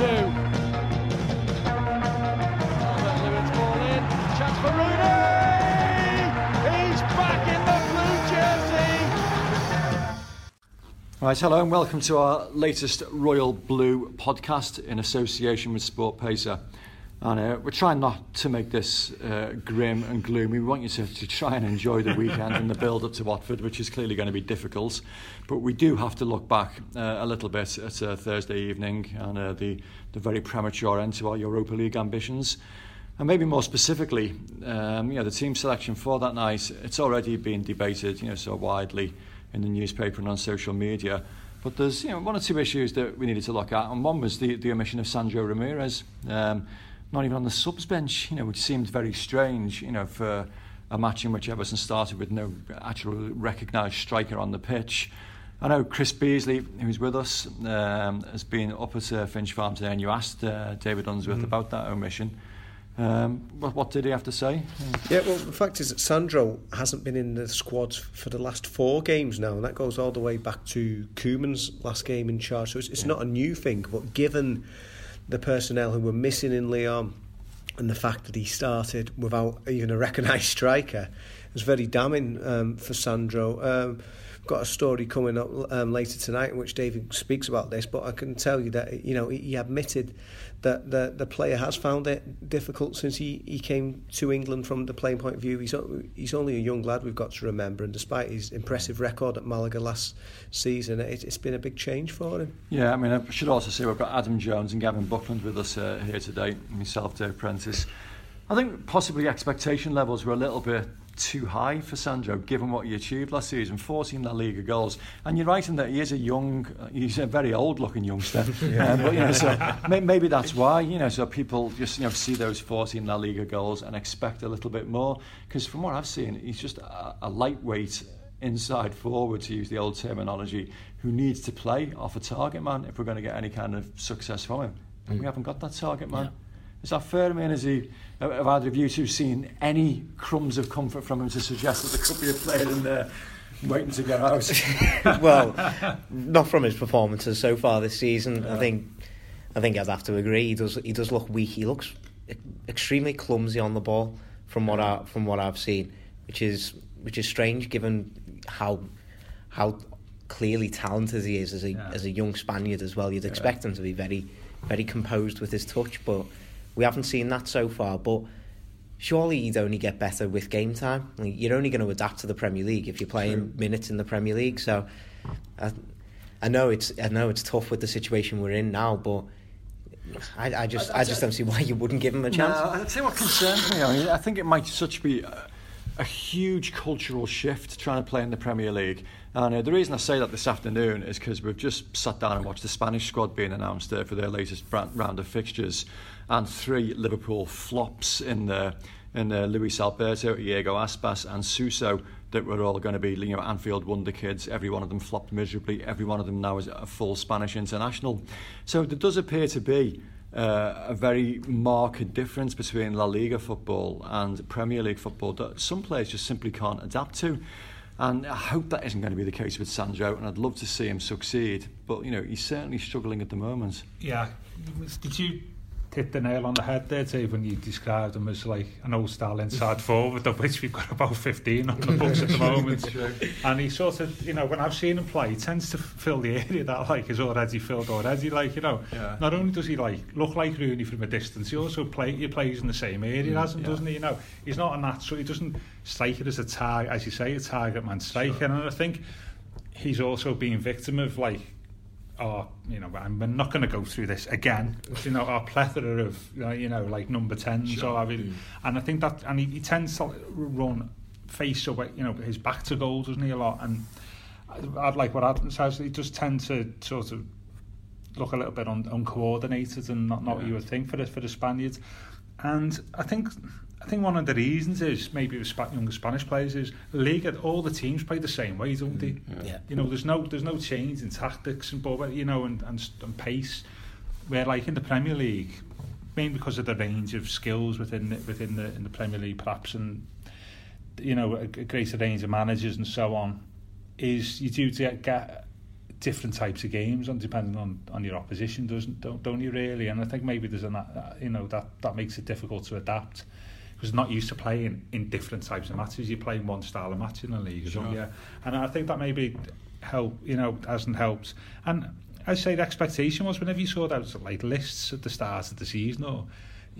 Jersey. Right, hello and welcome to our latest Royal Blue podcast in association with Sport Pacer. And uh, we're trying not to make this uh, grim and gloomy. We want you to, to try and enjoy the weekend and the build up to Watford, which is clearly going to be difficult. But we do have to look back uh, a little bit at uh, Thursday evening and uh, the, the very premature end to our Europa League ambitions. And maybe more specifically, um, you know, the team selection for that night, it's already been debated, you know, so widely in the newspaper and on social media. But there's, you know, one or two issues that we needed to look at, and one was the, the omission of Sandro Ramirez, um, not even on the subs bench, you know, which seemed very strange, you know, for a match in which Everton started with no actual recognised striker on the pitch. I know Chris Beesley, who's with us, um, has been up at uh, Finch Farm today, and you asked uh, David Unsworth about that omission. Um, what, what did he have to say? Yeah, well, the fact is that Sandro hasn't been in the squad for the last four games now, and that goes all the way back to Koeman's last game in charge. So it's, it's not a new thing, but given the personnel who were missing in Lyon and the fact that he started without even a recognised striker, was very damning um, for Sandro. Um, got a story coming up um, later tonight in which David speaks about this, but I can tell you that you know he admitted that the the player has found it difficult since he, he came to England from the playing point of view. He's he's only a young lad. We've got to remember, and despite his impressive record at Malaga last season, it, it's been a big change for him. Yeah, I mean, I should also say we've got Adam Jones and Gavin Buckland with us uh, here today, myself, Dave Prentice. I think possibly expectation levels were a little bit too high for Sandro, given what he achieved last season 14 La Liga goals. And you're right in that he is a young, he's a very old looking youngster. yeah. Um, but, you know, so may, maybe that's why, you know, so people just you know, see those 14 La Liga goals and expect a little bit more. Because from what I've seen, he's just a, a lightweight inside forward, to use the old terminology, who needs to play off a target man if we're going to get any kind of success from him. And we haven't got that target man. Is that fair? I mean, has he, have either of you two seen any crumbs of comfort from him to suggest that there could be a player in there waiting to get out? well, not from his performances so far this season. I think, I think I'd have to agree. He does, he does look weak. He looks extremely clumsy on the ball from what I, from what I've seen, which is, which is strange given how, how clearly talented he is as a, as a young Spaniard as well. You'd expect him to be very, very composed with his touch, but we haven't seen that so far. But surely you'd only get better with game time. Like, you're only going to adapt to the Premier League if you're playing minutes in the Premier League. So I, I know it's I know it's tough with the situation we're in now, but I, I just I, just don't see why you wouldn't give him a chance. No, tell you what concerns me. I, mean, I think it might such be a, a huge cultural shift trying to play in the Premier League. And uh, the reason I say that this afternoon is because we've just sat down and watched the Spanish squad being announced uh, for their latest brand, round of fixtures, and three Liverpool flops in the in Luis Alberto, Iago Aspas, and Suso that were all going to be you know Anfield wonder kids. Every one of them flopped miserably. Every one of them now is a full Spanish international. So there does appear to be uh, a very marked difference between La Liga football and Premier League football that some players just simply can't adapt to. And I hope that isn't going to be the case with Sandro, and I'd love to see him succeed. But you know, he's certainly struggling at the moment. Yeah. Did you hit the nail on the head there, Dave, when you described him as like an old style inside forward, of which we've got about 15 on the books at the moment. and he sort of, you know, when I've seen him play, he tends to fill the area that like is already filled already. Like, you know, Yeah. not only does he like look like Rooney from a distance, he also play he plays in the same area mm, as him, yeah. doesn't he? You know, he's not a natural. He doesn't strike it as a target, as you say, a target man striker. And I think he's also being victim of like oh, you know, I'm we're not going to go through this again. You know, our plethora of, uh, you know, like number 10s. So I mean, and I think that, and he, he tends to run face away, you know, his back to goal, doesn't he, a lot? And I'd like what Adam says, he does tend to sort of look a little bit un, uncoordinated and not, not what you would think for the, for the Spaniards. And I think I think one of the reasons is maybe with younger Spanish players is Liga, all the teams play the same way, don't they? Mm, yeah. You know, there's no there's no change in tactics and but you know and, and and pace. Where like in the Premier League, mainly because of the range of skills within the, within the in the Premier League, perhaps and you know a, a greater range of managers and so on, is you do get, get different types of games on depending on, on your opposition, doesn't don't, don't you really? And I think maybe there's a that, uh, you know that that makes it difficult to adapt because not used to playing in different types of matches. You're playing one style of match in the league, sure. don't? And I think that maybe help you know hasn't helped. And I say the expectation was whenever you saw those like lists at the start of the season or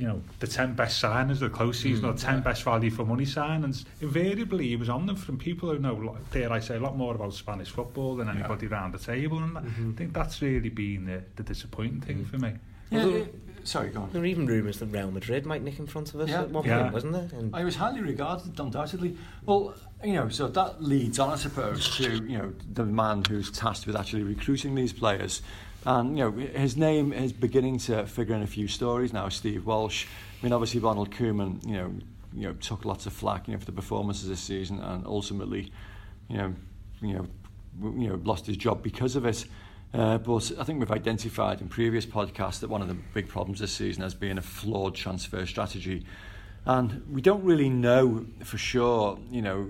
you know the 10 best signings of the close season mm, or 10 best value for money signings invariably he was on them from people who know like, dare I say a lot more about Spanish football than anybody around the table and that, mm-hmm. I think that's really been the, the disappointing thing mm. for me Yeah, Although- it- sorry, go on. There were even rumours that Real Madrid might nick in front of us Yeah. at one Yeah. point, wasn't there? And I was highly regarded, undoubtedly. Well, you know, so that leads on, I suppose, to you know the man who's tasked with actually recruiting these players, and you know his name is beginning to figure in a few stories now. Steve Walsh. I mean, obviously Ronald Koeman, you know, you know, took lots of flack, you know, for the performances this season, and ultimately, you know, you know, you know, lost his job because of it. Uh, but I think we've identified in previous podcasts that one of the big problems this season has been a flawed transfer strategy. And we don't really know for sure, you know,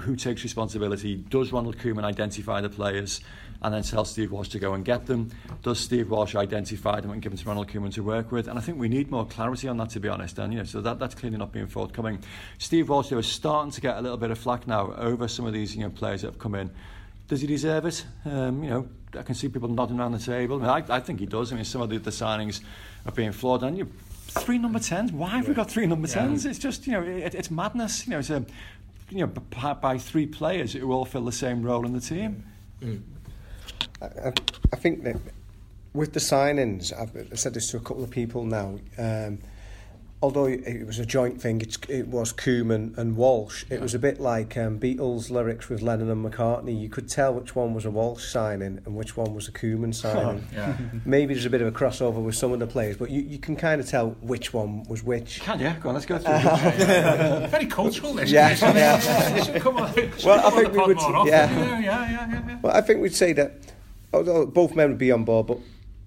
who- takes responsibility. Does Ronald Koeman identify the players and then tell Steve Walsh to go and get them? Does Steve Walsh identify them and give them to Ronald Koeman to work with? And I think we need more clarity on that, to be honest. And, you know, so that, that's clearly not being forthcoming. Steve Walsh, though, is starting to get a little bit of flack now over some of these, you know, players that have come in. Does he deserve it? Um, you know, I can see people nodding around the table. I, mean, I, I think he does. I mean, some of the, the signings are being flawed. And you, three number tens. Why have we got three number tens? It's just you know, it, it's madness. You know, it's a you know by, three players who all fill the same role in the team. I, I- I think that with the signings, I've said this to a couple of people now. Um, although it was a joint thing, it's, it was Koeman and Walsh. It was a bit like um, Beatles lyrics with Lennon and McCartney. You could tell which one was a Walsh signing and which one was a Koeman signing. yeah Maybe there's a bit of a crossover with some of the players, but you, you can kind of tell which one was which. Can you? Go on, let's go through. it. very cultural this Yeah, case, isn't yeah. Come on, Well, I think we pod would- yeah. yeah, yeah, yeah, yeah, yeah. Well, I think we'd say that, although both men would be on board, but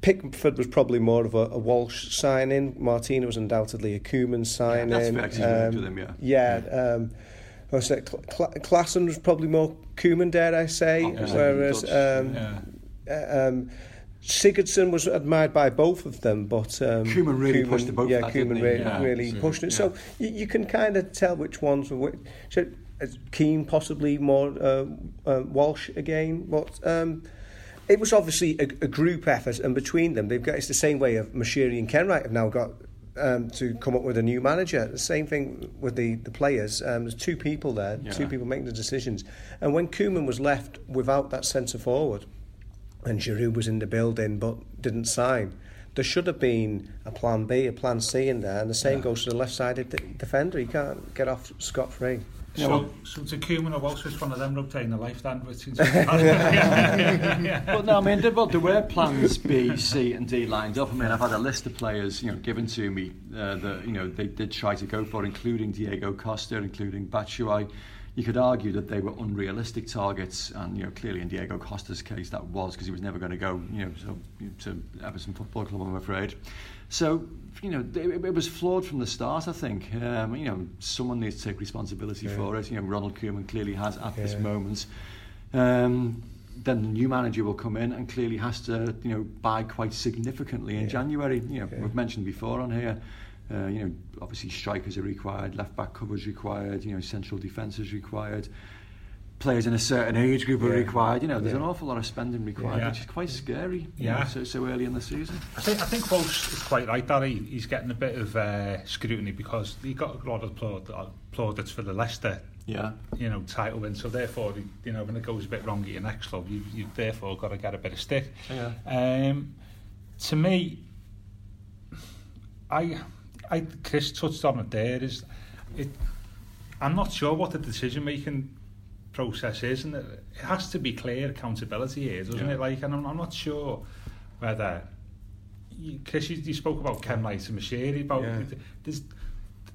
Pickford was probably more of a, a Walsh signing. Martina was undoubtedly a Koeman signing. that's fair, he's worked with him, yeah. Yeah. Um, I was saying, Cl- Klaassen was probably more Koeman, dare I say. Yeah. Whereas um, yeah. uh, um, Sigurdsson was admired by both of them, but um, Koeman really pushed the boat Yeah, that, Koeman re- Yeah. really So, pushed it. yeah. So you, you can kind of tell which ones were which. So, uh, Keane possibly more uh, uh, Walsh again, but um, it was obviously a, a group effort, and between them, they've got it's the same way of Moshiri and Kenwright have now got. Um, to come up with a new manager. The same thing with the, the players. Um, there's two people there, Yeah. two people making the decisions. And when Koeman was left without that centre forward, and Giroud was in the building but didn't sign. There should have been a plan B, a plan C in there, and the same goes to the left-sided defender. He can't get off scot-free. So, so to Koeman or Walsh was one of them obtaining a lifetime which is yeah, yeah, yeah. But no, I mean, there, well, there were plans B, C, and D lined up. I mean, I've had a list of players, you know, given to me uh, that you know they did try to go for, including Diego Costa, including Batshuayi. You could argue that they were unrealistic targets, and you know, clearly in Diego Costa's case, that was because he was never going to go, you know, to, to Everton Football Club, I'm afraid. So, you know, it, it was flawed from the start. I think, um, you know, someone needs to take responsibility for it. You know, Ronald Koeman clearly has at this moment. Um, then the new manager will come in and clearly has to, you know, buy quite significantly in Yeah. January. You know, Yeah. we've mentioned before on here. Uh, you know, obviously strikers are required, left back coverage required, you know, central defence is required. Players in a certain age group are Yeah. required. You know, there's Yeah. an awful lot of spending required, Yeah. which is quite scary. you Yeah. know, so so early in the season. I think I think Walsh is quite right that he, he's getting a bit of uh, scrutiny because he got a lot of applaud, plaudits for the Leicester Yeah. you know title win so therefore you know when it goes a bit wrong at your next club you you've therefore got to get a bit of stick Yeah. um, to me I I Chris touched on it there is it I'm not sure what the decision making process is and it, has to be clear accountability here doesn't Yeah. it like and I'm, I'm not sure whether you, Chris you, you spoke about Kenwright and Moshiri about Yeah. there's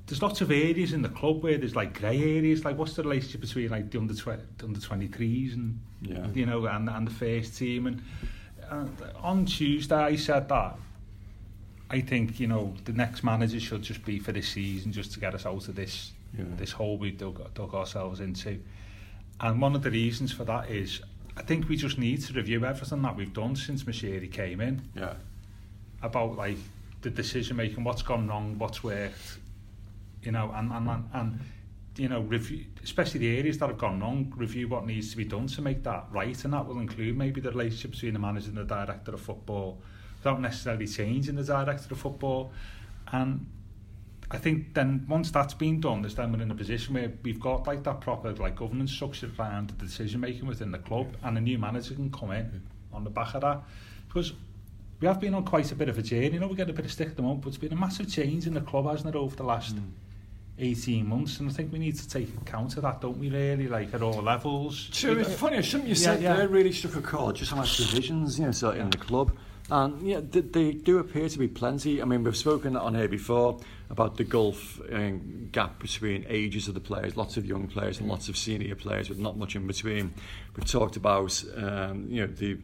there's lots of areas in the club where there's like grey areas like what's the relationship between like the under, tw- under 23s and Yeah. you know and, and the first team and, and on Tuesday I said that I think you know the next manager should just be for this season just to get us out of this Yeah. this hole we dug, dug ourselves into and one of the reasons for that is I think we just need to review everything that we've done since Moshiri came in. Yeah. about like the decision making, what's gone wrong, what's worked, you know, and and and, and you know, review, especially the areas that have gone wrong, review what needs to be done to make that right, and that will include maybe the relationship between the manager and the director of football, without necessarily changing the director of football, and I think then once that's been done, there's then we're in a position where we've got like that proper like governance structure around the decision making within the club, and a new manager can come in on the back of that, because we have been on quite a bit of a journey. You know, we get a bit of stick at the moment, but it's been a massive change in the club, hasn't it, over the last mm. 18 months, and I think we need to take account of that, don't we? Really, like at all levels. True, it's funny, something you Yeah, said yeah. there really struck a chord, just how much divisions, you know, so in the club. And yeah, they, they do appear to be plenty. I mean, we've spoken on here before about the gulf um, gap between ages of the players, lots of young players and lots of senior players with not much in between. We've talked about, um, you know, the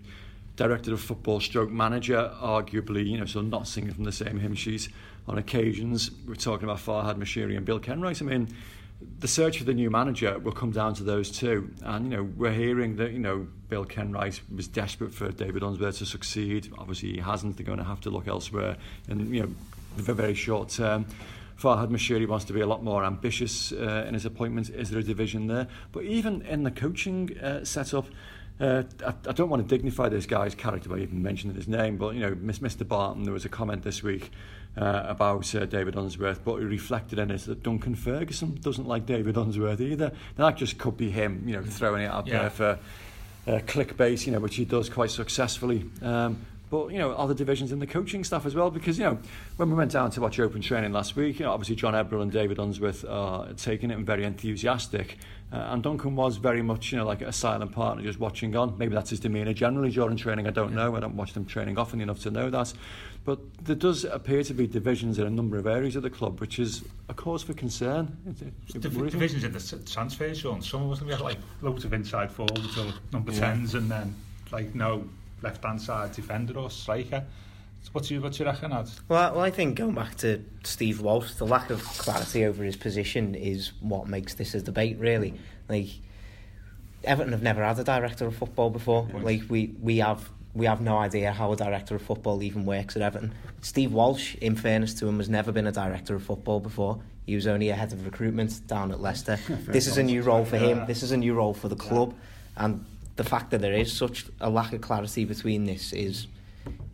director of football stroke manager, arguably, you know, so not singing from the same hymn sheet on occasions. We're talking about Farhad Moshiri and Bill Kenwright. I mean, the search for the new manager will come down to those two. And, you know, we're hearing that, you know, Bill Kenwright was desperate for David Unsworth to succeed. Obviously, he hasn't. They're going to have to look elsewhere in, you know, the very short term. Farhad Moshiri wants to be a lot more ambitious uh, in his appointment. Is there a division there? But even in the coaching uh, setup, uh, I, I don't want to dignify this guy's character by even mentioning his name, but you know, Mr. Barton, there was a comment this week uh, about uh, David Unsworth, but he reflected in it that Duncan Ferguson doesn't like David Unsworth either. Now, that just could be him, you know, throwing it out Yeah. there for uh, clickbait, you know, which he does quite successfully. Um, but you know, other divisions in the coaching staff as well, because you know, when we went down to watch open training last week, you know, obviously John Ebbrell and David Unsworth are taking it and very enthusiastic, uh, and Duncan was very much, you know, like a silent partner, just watching on. Maybe that's his demeanour generally during training. I don't know. I don't watch them training often enough to know that. But there does appear to be divisions in a number of areas of the club, which is a cause for concern. It, it, Div- divisions in the transfer zone. Some of us we had like loads of inside forwards or number Yeah. tens, and then like no left hand side defender or striker. What's you what do you reckon, Ad? Well, well, I think going back to Steve Walsh, the lack of clarity over his position is what makes this a debate, really. Like, Everton have never had a director of football before. Like, we, we have we have no idea how a director of football even works at Everton. Steve Walsh, in fairness to him, has never been a director of football before. He was only a head of recruitment down at Leicester. this is a new role for him. This is a new role for the club, and the fact that there is such a lack of clarity between this is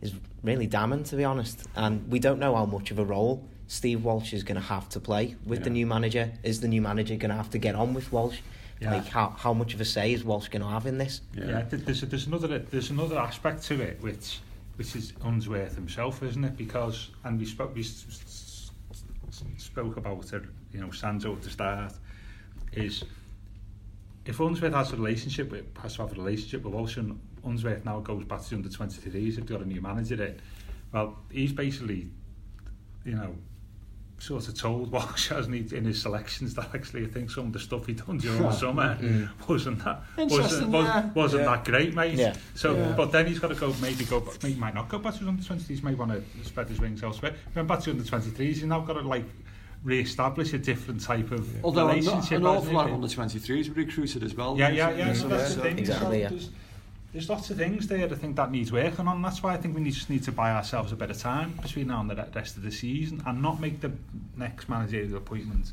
is really damning, to be honest. And we don't know how much of a role Steve Walsh is going to have to play with the new manager. Is the new manager going to have to get on with Walsh? Yeah. Like how how much of a say is Walsh going to have in this? Yeah, th- there's there's another there's another aspect to it which which is Unsworth himself, isn't it? Because and we spoke we spoke about it, you know, Sandro at the start is if Unsworth has a relationship with has to have a relationship with Walsh and Unsworth now goes back to the under 23s, if they've got a new manager in, well, he's basically, you know, sort of told Walsh, hasn't he, in his selections that actually I think some of the stuff he done during the summer wasn't that wasn't, yeah. wasn't Yeah. that great, mate. Yeah. So, Yeah. but then he's got to go, maybe go, back- maybe might not go back to his under 23s, may want to spread his wings elsewhere. Went back to under 23s, he's now got to like re-establish a different type of Although an, relationship. an hasn't awful lot he? of under 23s were recruited as well. Yeah, yeah, yeah. recently, So that's so- the thing. Exactly, yeah. there's- there's lots of things there I think that needs working on. That's why I think we need, just need to buy ourselves a bit of time between now and the rest of the season and not make the next managerial appointment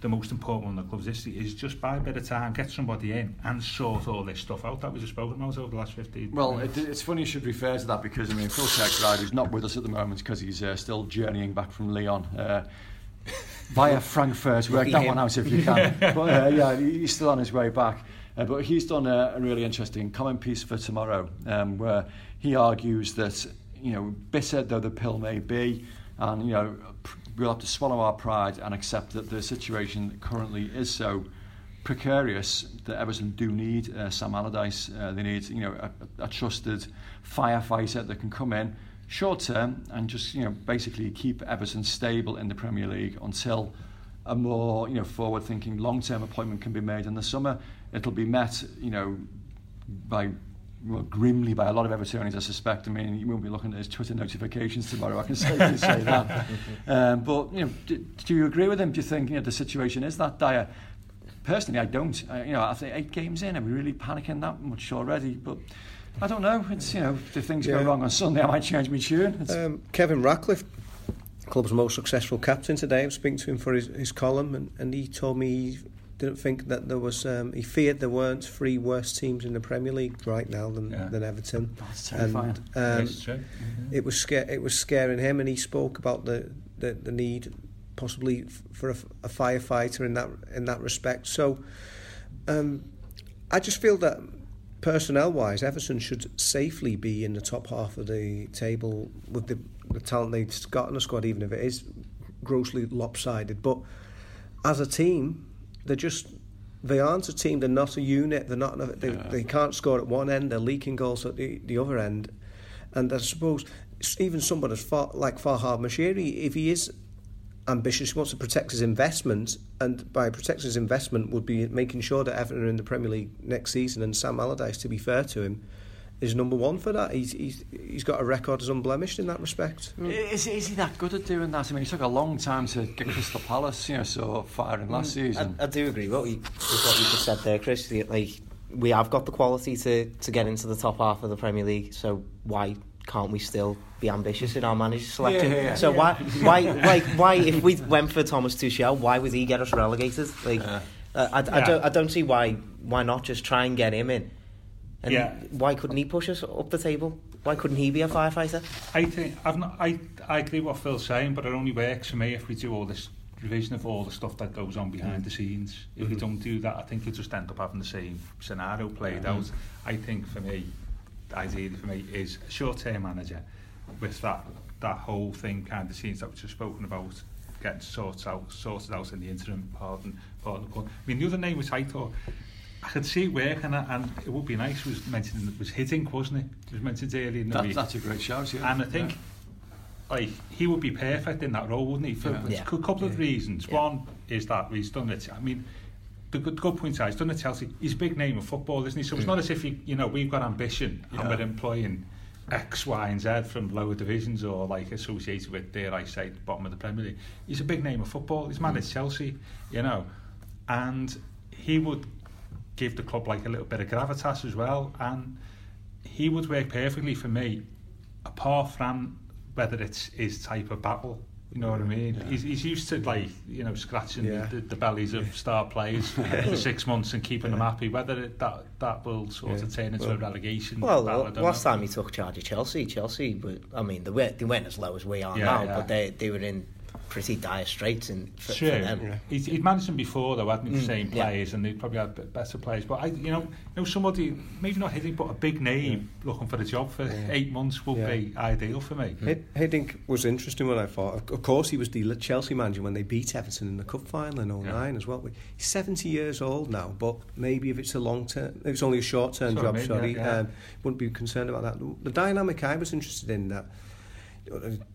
the most important one in the club's history is just buy a bit of time, get somebody in and sort all this stuff out that we just spoken about over the last 15 Well, it, it's funny you should refer to that because, I mean, Phil Kirkbride, who's not with us at the moment because he's uh, still journeying back from Lyon, uh, via Frankfurt, work that one out if you can. but uh, yeah, he's still on his way back. Uh, but he's done a, a really interesting comment piece for tomorrow um, where he argues that, you know, bitter though the pill may be, and, you know, we'll have to swallow our pride and accept that the situation currently is so precarious that Everton do need uh, Sam Allardyce. Uh, they need, you know, a, a trusted firefighter that can come in short term and just, you know, basically keep Everton stable in the Premier League until a more, you know, forward-thinking long-term appointment can be made in the summer. It'll be met, you know, by well, grimly by a lot of Evertonians, I suspect. I mean, you won't be looking at his Twitter notifications tomorrow. I can safely say that. Um, but you know, do, do you agree with him? Do you think you know the situation is that dire? Personally, I don't. I, you know, I think eight games in, are we really panicking that much already? But I don't know. It's you know, if things Yeah. go wrong on Sunday, I might change my tune. Um, Kevin Ratcliffe, club's most successful captain today. I was speaking to him for his, his column, and, and he told me he didn't think that there was. Um, he feared there weren't three worse teams in the Premier League right now than, Yeah. than Everton. That's terrifying. And, um, true. it was sca- it was scaring him, and he spoke about the, the, the need possibly f- for a, firefighter in that in that respect. So, um, I just feel that personnel wise, Everton should safely be in the top half of the table with the, the talent they've got in the squad, even if it is grossly lopsided. But as a team, they're just they aren't a team. They're not a unit. They're not. They, they can't score at one end. They're leaking goals at the, the other end. And I suppose even someone as far like Farhad Moshiri, if he is ambitious, he wants to protect his investment, and by protecting his investment would be making sure that Everton are in the Premier League next season. And Sam Allardyce, to be fair to him, is number one for that. He's he's he's got a record as unblemished in that respect. Mm. Is, is he that good at doing that? I mean, it took a long time to get Crystal Palace, you know, so far in last mm, season. I, I do agree what you, with what you just said there, Chris. Like we have got the quality to, to get into the top half of the Premier League, so why can't we still be ambitious in our manager selection? Yeah, yeah, so yeah. why why like why if we went for Thomas Tuchel, why would he get us relegated? Like uh, I, I Yeah. don't I don't see why why not just try and get him in. And Yeah. why couldn't he push us up the table? Why couldn't he be a firefighter? I think I've not, I I agree what Phil's saying, but it only works for me if we do all this revision of all the stuff that goes on behind the scenes. If we don't do that, I think you just end up having the same scenario played out. I think for me, ideally for me, is a short-term manager with that that whole thing kind of scenes that we've just spoken about getting sorted out, sorted out in the interim part and part of the club. I mean, the other name which I thought I could see it working, and, and it would be nice was mentioned was Hiddink, wasn't it? It was mentioned earlier in the That, week. that's a great shout, yeah. And I think like he would be perfect in that role, wouldn't he? For Yeah. a Yeah. couple of reasons. Yeah. One is that he's done it. I mean, the good, good point is he's done at Chelsea. He's a big name of football, isn't he? So it's not as if he, you know we've got ambition and we're employing X, Y, and Z from lower divisions or like associated with, dare I say, the bottom of the Premier League. He's a big name of football. He's managed mm. Chelsea, you know, and he would give the club like a little bit of gravitas as well, and he would work perfectly for me, apart from whether it's his type of battle. You know what I mean? He's, he's used to like you know scratching Yeah. the, the bellies of star players for six months and keeping them happy. Whether it, that that will sort of turn into a relegation. Well, battle, I don't last know. time he took charge of Chelsea, Chelsea, but I mean, they went, they went as low as we are Yeah, now, yeah. but they they were in pretty dire straits in, for, for them. He's, he'd managed them before, though, hadn't he? The Mm, same yeah. players, and they probably had better players. But I, you know, you know, somebody maybe not Hiddink, but a big name looking for a job for eight months would Yeah. be ideal for me. Hid- Hiddink was interesting when I thought. Of- Of course, he was the Chelsea manager when they beat Everton in the cup final in 09 as well. He's 70 years old now, but maybe if it's a long term, if it's only a short term That's what I job, mean, sorry, yeah, yeah. Um, wouldn't be concerned about that. The dynamic I was interested in that.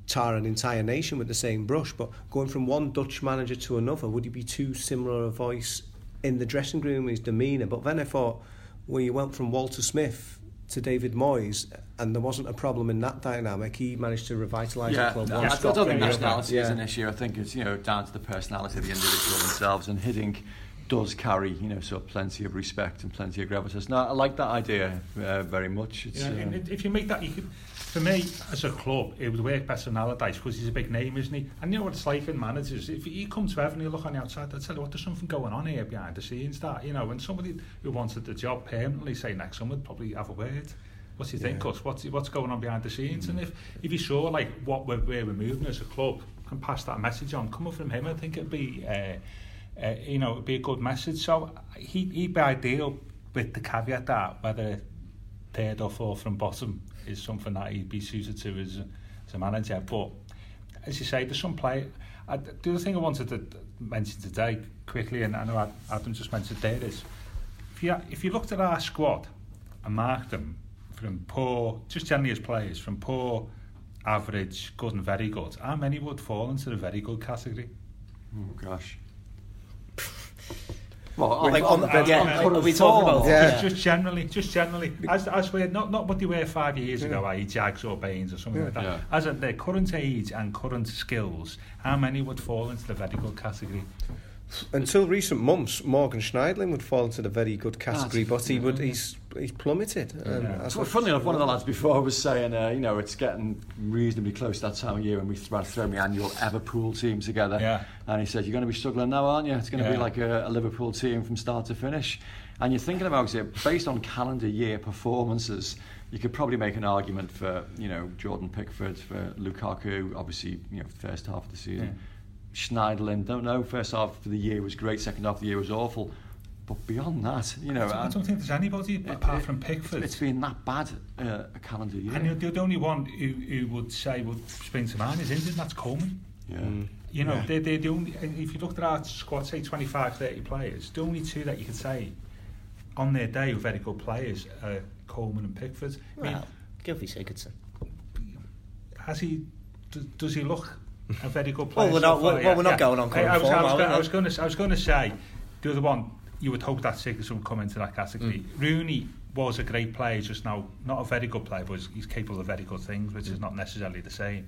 Tar an entire nation with the same brush, but going from one Dutch manager to another, would he be too similar a voice in the dressing room, his demeanour? But then I thought, well, you went from Walter Smith to David Moyes, and there wasn't a problem in that dynamic. He managed to revitalise Yeah, the club. won I, I don't think nationality is an issue. I think it's you know down to the personality of the individual themselves. And Hiddink does carry, you know, sort of plenty of respect and plenty of gravitas. Now, I like that idea uh, very much. It's, Yeah, uh, and if you make that, you could. For me, as a club, it would work better than Allardyce because he's a big name, isn't he? And you know what it's like in managers. If you come to Everton, you look on the outside, they'll tell you what, there's something going on here behind the scenes. That you know, when somebody who wanted the job permanently, say next summer, would probably have a word. What do you think, Guus? What's what's going on behind the scenes? And if if you saw like what we're, where we're moving as a club, can pass that message on, coming from him, I think it'd be. Uh, uh, you know, it'd be a good message. So he, he'd be ideal with the caveat that whether third or fourth from bottom is something that he'd be suited to as as a manager. But as you say, there's some play. I, the other thing I wanted to mention today quickly, and I know Ad- Adam just mentioned there is, if you if you looked at our squad and marked them from poor, just generally as players, from poor, average, good, and very good, how many would fall into the very good category? oh gosh. Well, Like on, on- on, yeah, on like, current are we talking about- Yeah. Just, just generally, just generally, as as we not not what they were five years ago, i.e. Jags or Baines or something like that. Yeah. As at their current age and current skills, how many would fall into the very good category? Until recent months, Morgan Schneiderlin would fall into the very good category, but he would he's he's plummeted. And Yeah. that's Well, funnily enough, one of the lads before was saying, uh, you know, it's getting reasonably close to that time of year when we th- throw my annual Everpool team together. Yeah. And he said, you're going to be struggling now, aren't you? It's going to be like a, a Liverpool team from start to finish. And you're thinking about it, based on calendar year performances, you could probably make an argument for, you know, Jordan Pickford, for Lukaku, obviously, you know, first half of the season. Schneiderlin, don't know, first half of the year was great, second half of the year was awful. But beyond that, you know, I and- don't think there's anybody it- apart it- from Pickford. It's been that bad uh, a calendar year. and the, the only one who, who would say would spring to mind is injured, and that's Coleman. yeah. You know, Yeah. they're, they're the only, if you looked at our squad, say 25, 30 players, the only two that you could say on their day were very good players are Coleman and Pickford. I mean, Well, Gylfi Sigurdsson. has he, does, does he look a very good player? Well, we're so not- far? well, we're not going on I, I was, current I was, form. I was going to, I was going to say, the other one, you would hope that Sigurdsson would come into that category. Mm. Rooney was a great player, just now, not a very good player, but he's capable of very good things, which is Mm. not necessarily the same.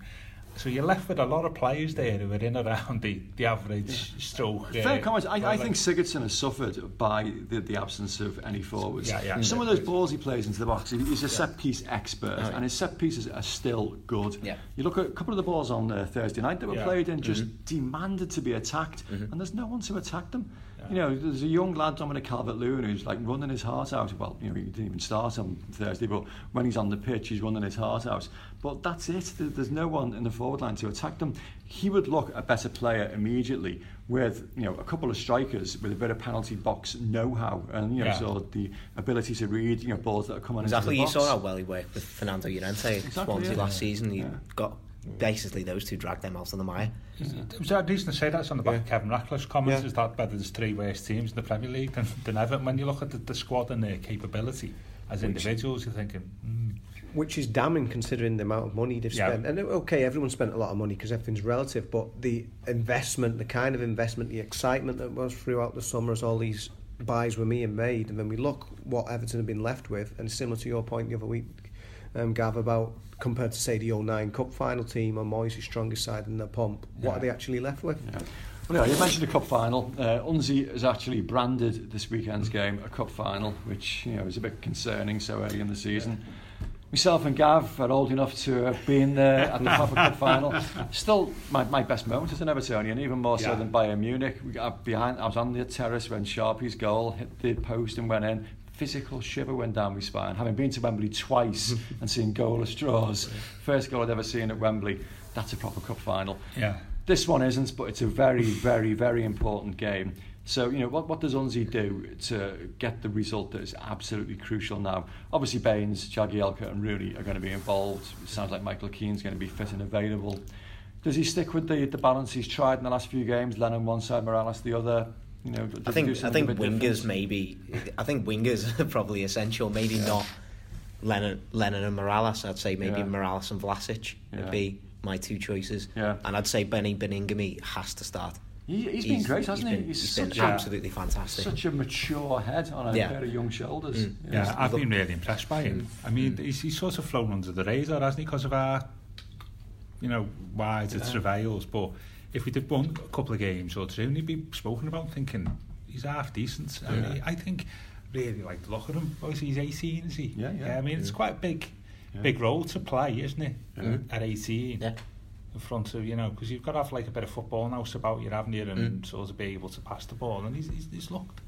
So you're left with a lot of players there who are in around the, the average stroke. Fair uh, comment. I, I think Sigurdsson has suffered by the, the absence of any forwards. Yeah, yeah. Some of those balls he plays into the box, he's a set piece expert, Oh, yeah. and his set pieces are still good. Yeah. You look at a couple of the balls on uh, Thursday night that were Yeah. played in, just demanded to be attacked, and there's no one to attack them. You know, there's a young lad, Dominic Calvert-Lewin, who's like running his heart out. Well, you know, he didn't even start on Thursday, but when he's on the pitch, he's running his heart out. But that's it. There's no one in the forward line to attack them. He would look a better player immediately with, you know, a couple of strikers with a bit of penalty box know-how and, you know, Yeah. sort of the ability to read, you know, balls that are coming Exactly, you into the box. saw how well he worked with Fernando Llorente Exactly, Swansea yeah. last season. He Yeah. got basically those two dragged them out of the mire. Was that reason to say that's on the back of Kevin Ratcliffe's comments? Yeah. Is that whether there's three worst teams in the Premier League than, than Everton? When you look at the, the squad and their capability as individuals, you're thinking, mm, which is damning considering the amount of money they've Yeah. spent. And okay, everyone spent a lot of money because everything's relative, but the investment, the kind of investment, the excitement that was throughout the summer as all these buys were being made, and then we look what Everton have been left with, and similar to your point the other week, um, Gav, about compared to say the 09 Cup final team or Moyes' strongest side in the pump, what Yeah. are they actually left with? Yeah. Well, yeah, you mentioned the cup final. Uh, Unzi has actually branded this weekend's game a cup final, which you know is a bit concerning so early in the season. Myself and Gav are old enough to have been there at the Papa Cup final. Still, my, my best moment as an Evertonian, even more so Yeah. than Bayern Munich. We got behind. I was on the terrace when Sharpie's goal hit the post and went in. Physical shiver went down my spine. Having been to Wembley twice and seen goalless draws, first goal I'd ever seen at Wembley. That's a proper cup final. yeah. This one isn't, but it's a very, very, very important game. So, you know, what, what does Unzi do to get the result that is absolutely crucial now? Obviously, Baines, Jagielka and Rooney are going to be involved. It sounds like Michael Keane's going to be fit and available. Does he stick with the, the balance he's tried in the last few games? Lennon one side, Morales the other? You know, does I he do think I think wingers different? maybe. I think wingers are probably essential. Maybe not Lennon, Lennon and Morales. I'd say maybe Yeah. Morales and Vlasic Yeah. would be my two choices. Yeah. And I'd say Benny Baningime has to start. He, he's been great, hasn't he? been- He's, he's been such, absolutely fantastic. such a mature head on a Yeah. pair of young shoulders. Mm. Yeah, He's I've been really impressed by him. I mean, he's, he's sort of flown under the radar, hasn't he, because of our, you know, wide yeah. travails. But if we did one a couple of games or two, he'd be spoken about thinking he's half decent. I, mean, I think really like the look at him. Obviously, he's 18, is he? Yeah, yeah. I mean, it's quite a big, Yeah. big role to play, isn't it? Yeah. At 18. Yeah. In front of, you know, because you've got to have like a bit of football now about you, haven't you? And sort of be able to pass the ball. And he's, he's, he's looked,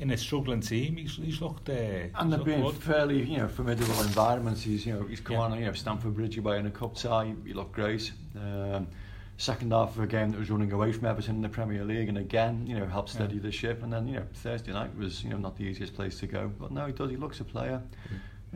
in a struggling team, he's, he's looked. Uh, And they've been good. fairly, you know, formidable environments. He's, you know, he's come Yeah. on, you know, Stamford Bridge away in a cup tie. He looked great. Um, second half of a game that was running away from Everton in the Premier League, and again, you know, helped steady Yeah. the ship. And then, you know, Thursday night was, you know, not the easiest place to go. But no, he does. He looks a player.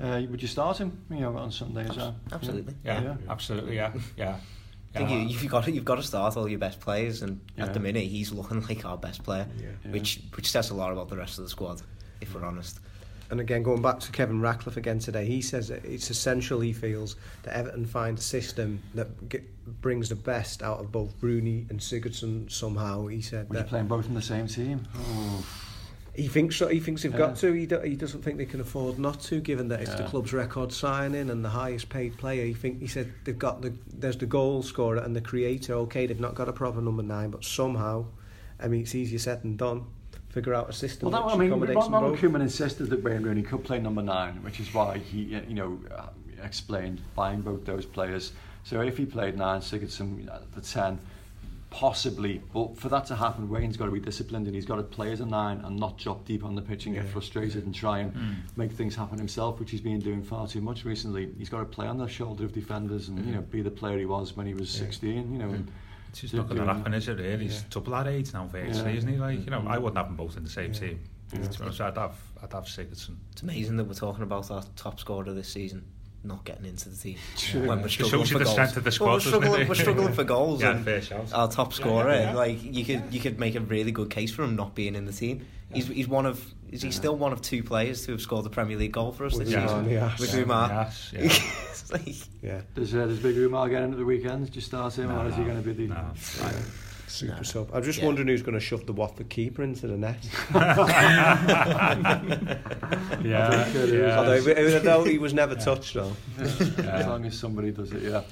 Uh, would you start him, you know, on Sunday as well? Absolutely. Yeah, Yeah. absolutely, yeah, yeah. I think Yeah. you, you've got to, you've got to start all your best players, and Yeah. at the minute he's looking like our best player, Yeah. which which says a lot about the rest of the squad, if we're honest. And again, going back to Kevin Ratcliffe again today, he says that it's essential, he feels, that Everton find a system that g brings the best out of both Rooney and Sigurdsson somehow. He said Were you that playing both in the same team? Oh, he thinks so, he thinks they've Yeah. got to. He, do, he doesn't think they can afford not to, given that it's the club's record signing and the highest paid player. He think he said they've got the there's the goal scorer and the creator. Okay, they've not got a proper number nine, but somehow, I mean, it's easier said than done. Figure out a system. Well, that, which I mean, accommodates them Ronald both. Koeman insisted that Wayne Rooney could play number nine, which is why he, uh, you know, uh, explained buying both those players. So if he played nine, Sigurdsson at the ten, possibly. But for that to happen, Wayne's got to be disciplined and he's got to play as a nine and not drop deep on the pitch and get frustrated and try and make things happen himself, which he's been doing far too much recently. He's got to play on the shoulder of defenders and you know be the player he was when he was 16. You know. And, It's just not going to happen, is it? Really, he's double that age now, virtually, Yeah. isn't he? Like, you know, I mm. wouldn't have them both in the same team. Yeah. To be honest, I'd have, I'd have Sigurdsson. It's amazing that we're talking about our top scorer this season not getting into the team True. when we're It struggling shows you for the goals. strength of the Well, we're struggling, it? we're struggling for goals. Yeah, and fair shout. Our top scorer, yeah, yeah. like you could you could make a really good case for him not being in the team. He's he's one of is he still one of two players to have scored the Premier League goal for us this season? Yeah. With Yeah. Oumar. Yes, yeah. Like- Yeah, Does, uh, does Big Oumar get into the weekends? Just you start him or is he going to be the... No. Super No. sub. I'm just Yeah. wondering who's going to shove the Watford keeper into the net. Yeah, think yeah. Although even though he was never touched though. as long as somebody does it, yeah.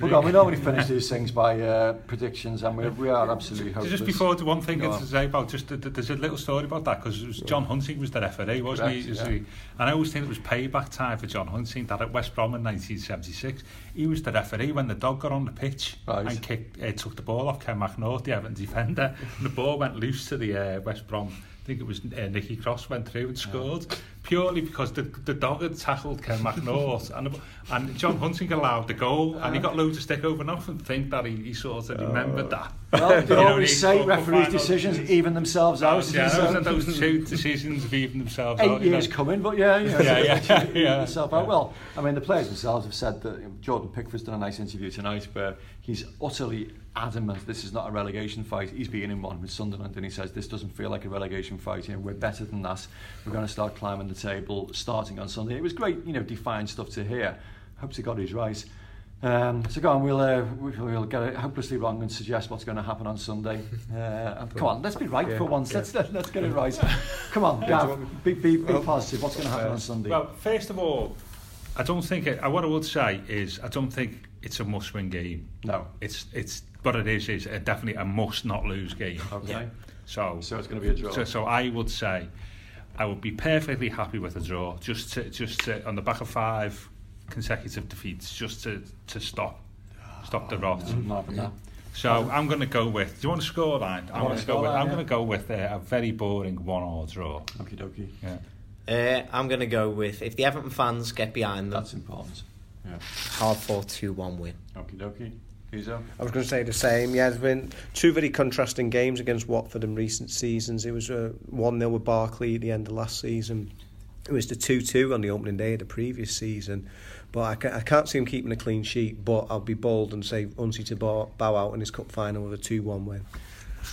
Well, we normally finish these things by uh, predictions, and we, we are absolutely hopeless. just before the one thing Go to say about just the, the, there's a little story about that because John Hunting was the referee, wasn't he? Was yeah. he? And I always think it was payback time for John Hunting that at West Brom in 1976 he was the referee when the dog got on the pitch Right. and kicked, uh, took the ball off Ken McNaught, the Everton defender, and the ball went loose to the uh, West Brom. I think it was uh, Nicky Cross went through and scored purely because the, the dog had tackled Ken McNaught and, and John Hunting allowed the goal and he got loads of stick over enough and Think that he, he sort of remembered that. Well, they always say referees' decisions even themselves out. yeah, those, those two decisions have even themselves Eight out. years know. coming, but yeah, you know, Yeah, yeah, actually yeah, out. yeah. Well, I mean, the players themselves have said that Jordan Pickford's done a nice interview tonight where he's utterly adamant this is not a relegation fight. He's been in one with Sunderland, and he says this doesn't feel like a relegation fight. You know, we're better than that. We're going to start climbing the table starting on Sunday. It was great, you know, defiant stuff to hear. Hope to God he's right. Um, so go on, we'll, uh, we'll we'll get it hopelessly wrong and suggest what's going to happen on Sunday. Uh, come on, let's be right Yeah, for once. yeah. Let's, let's get it right. Come on, Gav, be, be, be positive. What's going to happen on Sunday? Well, first of all, I don't think it, uh, what I would say is I don't think it's a must-win game. no. It's it's what it is is a, definitely a must-not-lose game. Okay. Yeah. So So it's going to be a draw. So, so I would say I would be perfectly happy with a draw, just to, just to, on the back of five consecutive defeats, just to, to stop stop the rot. Not having that. So I'm going to go with. Do you want a score line? I'm want going to go with. scoreline, I'm yeah. going to go with uh, a very boring one-all draw. Okie dokie. Yeah. Uh, I'm going to go with if the Everton fans get behind them, That's important. Yeah. hard fought two one win. Okie dokie. Kizo? I was going to say the same. Yeah, there's been two very contrasting games against Watford in recent seasons. It was a 1 0 with Barkley at the end of last season. It was the 2 2 on the opening day of the previous season. But I, ca- I can't see him keeping a clean sheet. But I'll be bold and say Unsi to bow, bow out in his cup final with a 2 1 win.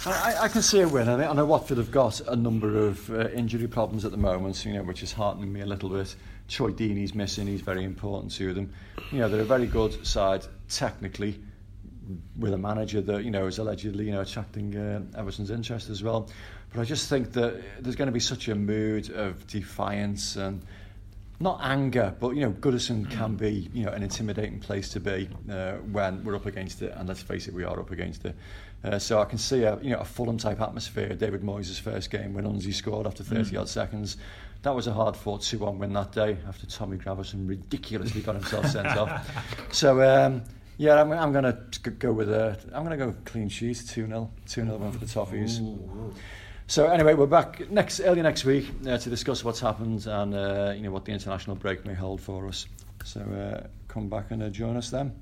I, I can see a win. I, think, I know Watford have got a number of uh, injury problems at the moment, you know, which is heartening me a little bit. Troy Deeney's missing, he's very important to them. You know, they're a very good side technically, with a manager that, you know, is allegedly, you know, attracting uh, Everton's interest as well. But I just think that there's going to be such a mood of defiance and not anger, but you know, Goodison can be you know an intimidating place to be uh, when we're up against it, and let's face it, we are up against it. Uh, so I can see a you know a Fulham type atmosphere. David Moyes' first game when Unzi scored after 30 odd seconds. That was a hard fought 2 1 win that day after Tommy Gravesen ridiculously got himself sent off. So um, yeah, I'm, I'm going to go with a I'm going to go clean sheet 2 0 2 0 win for the Toffees. So anyway, we're back next early next week uh, to discuss what's happened and uh, you know what the international break may hold for us. So uh, come back and uh, join us then.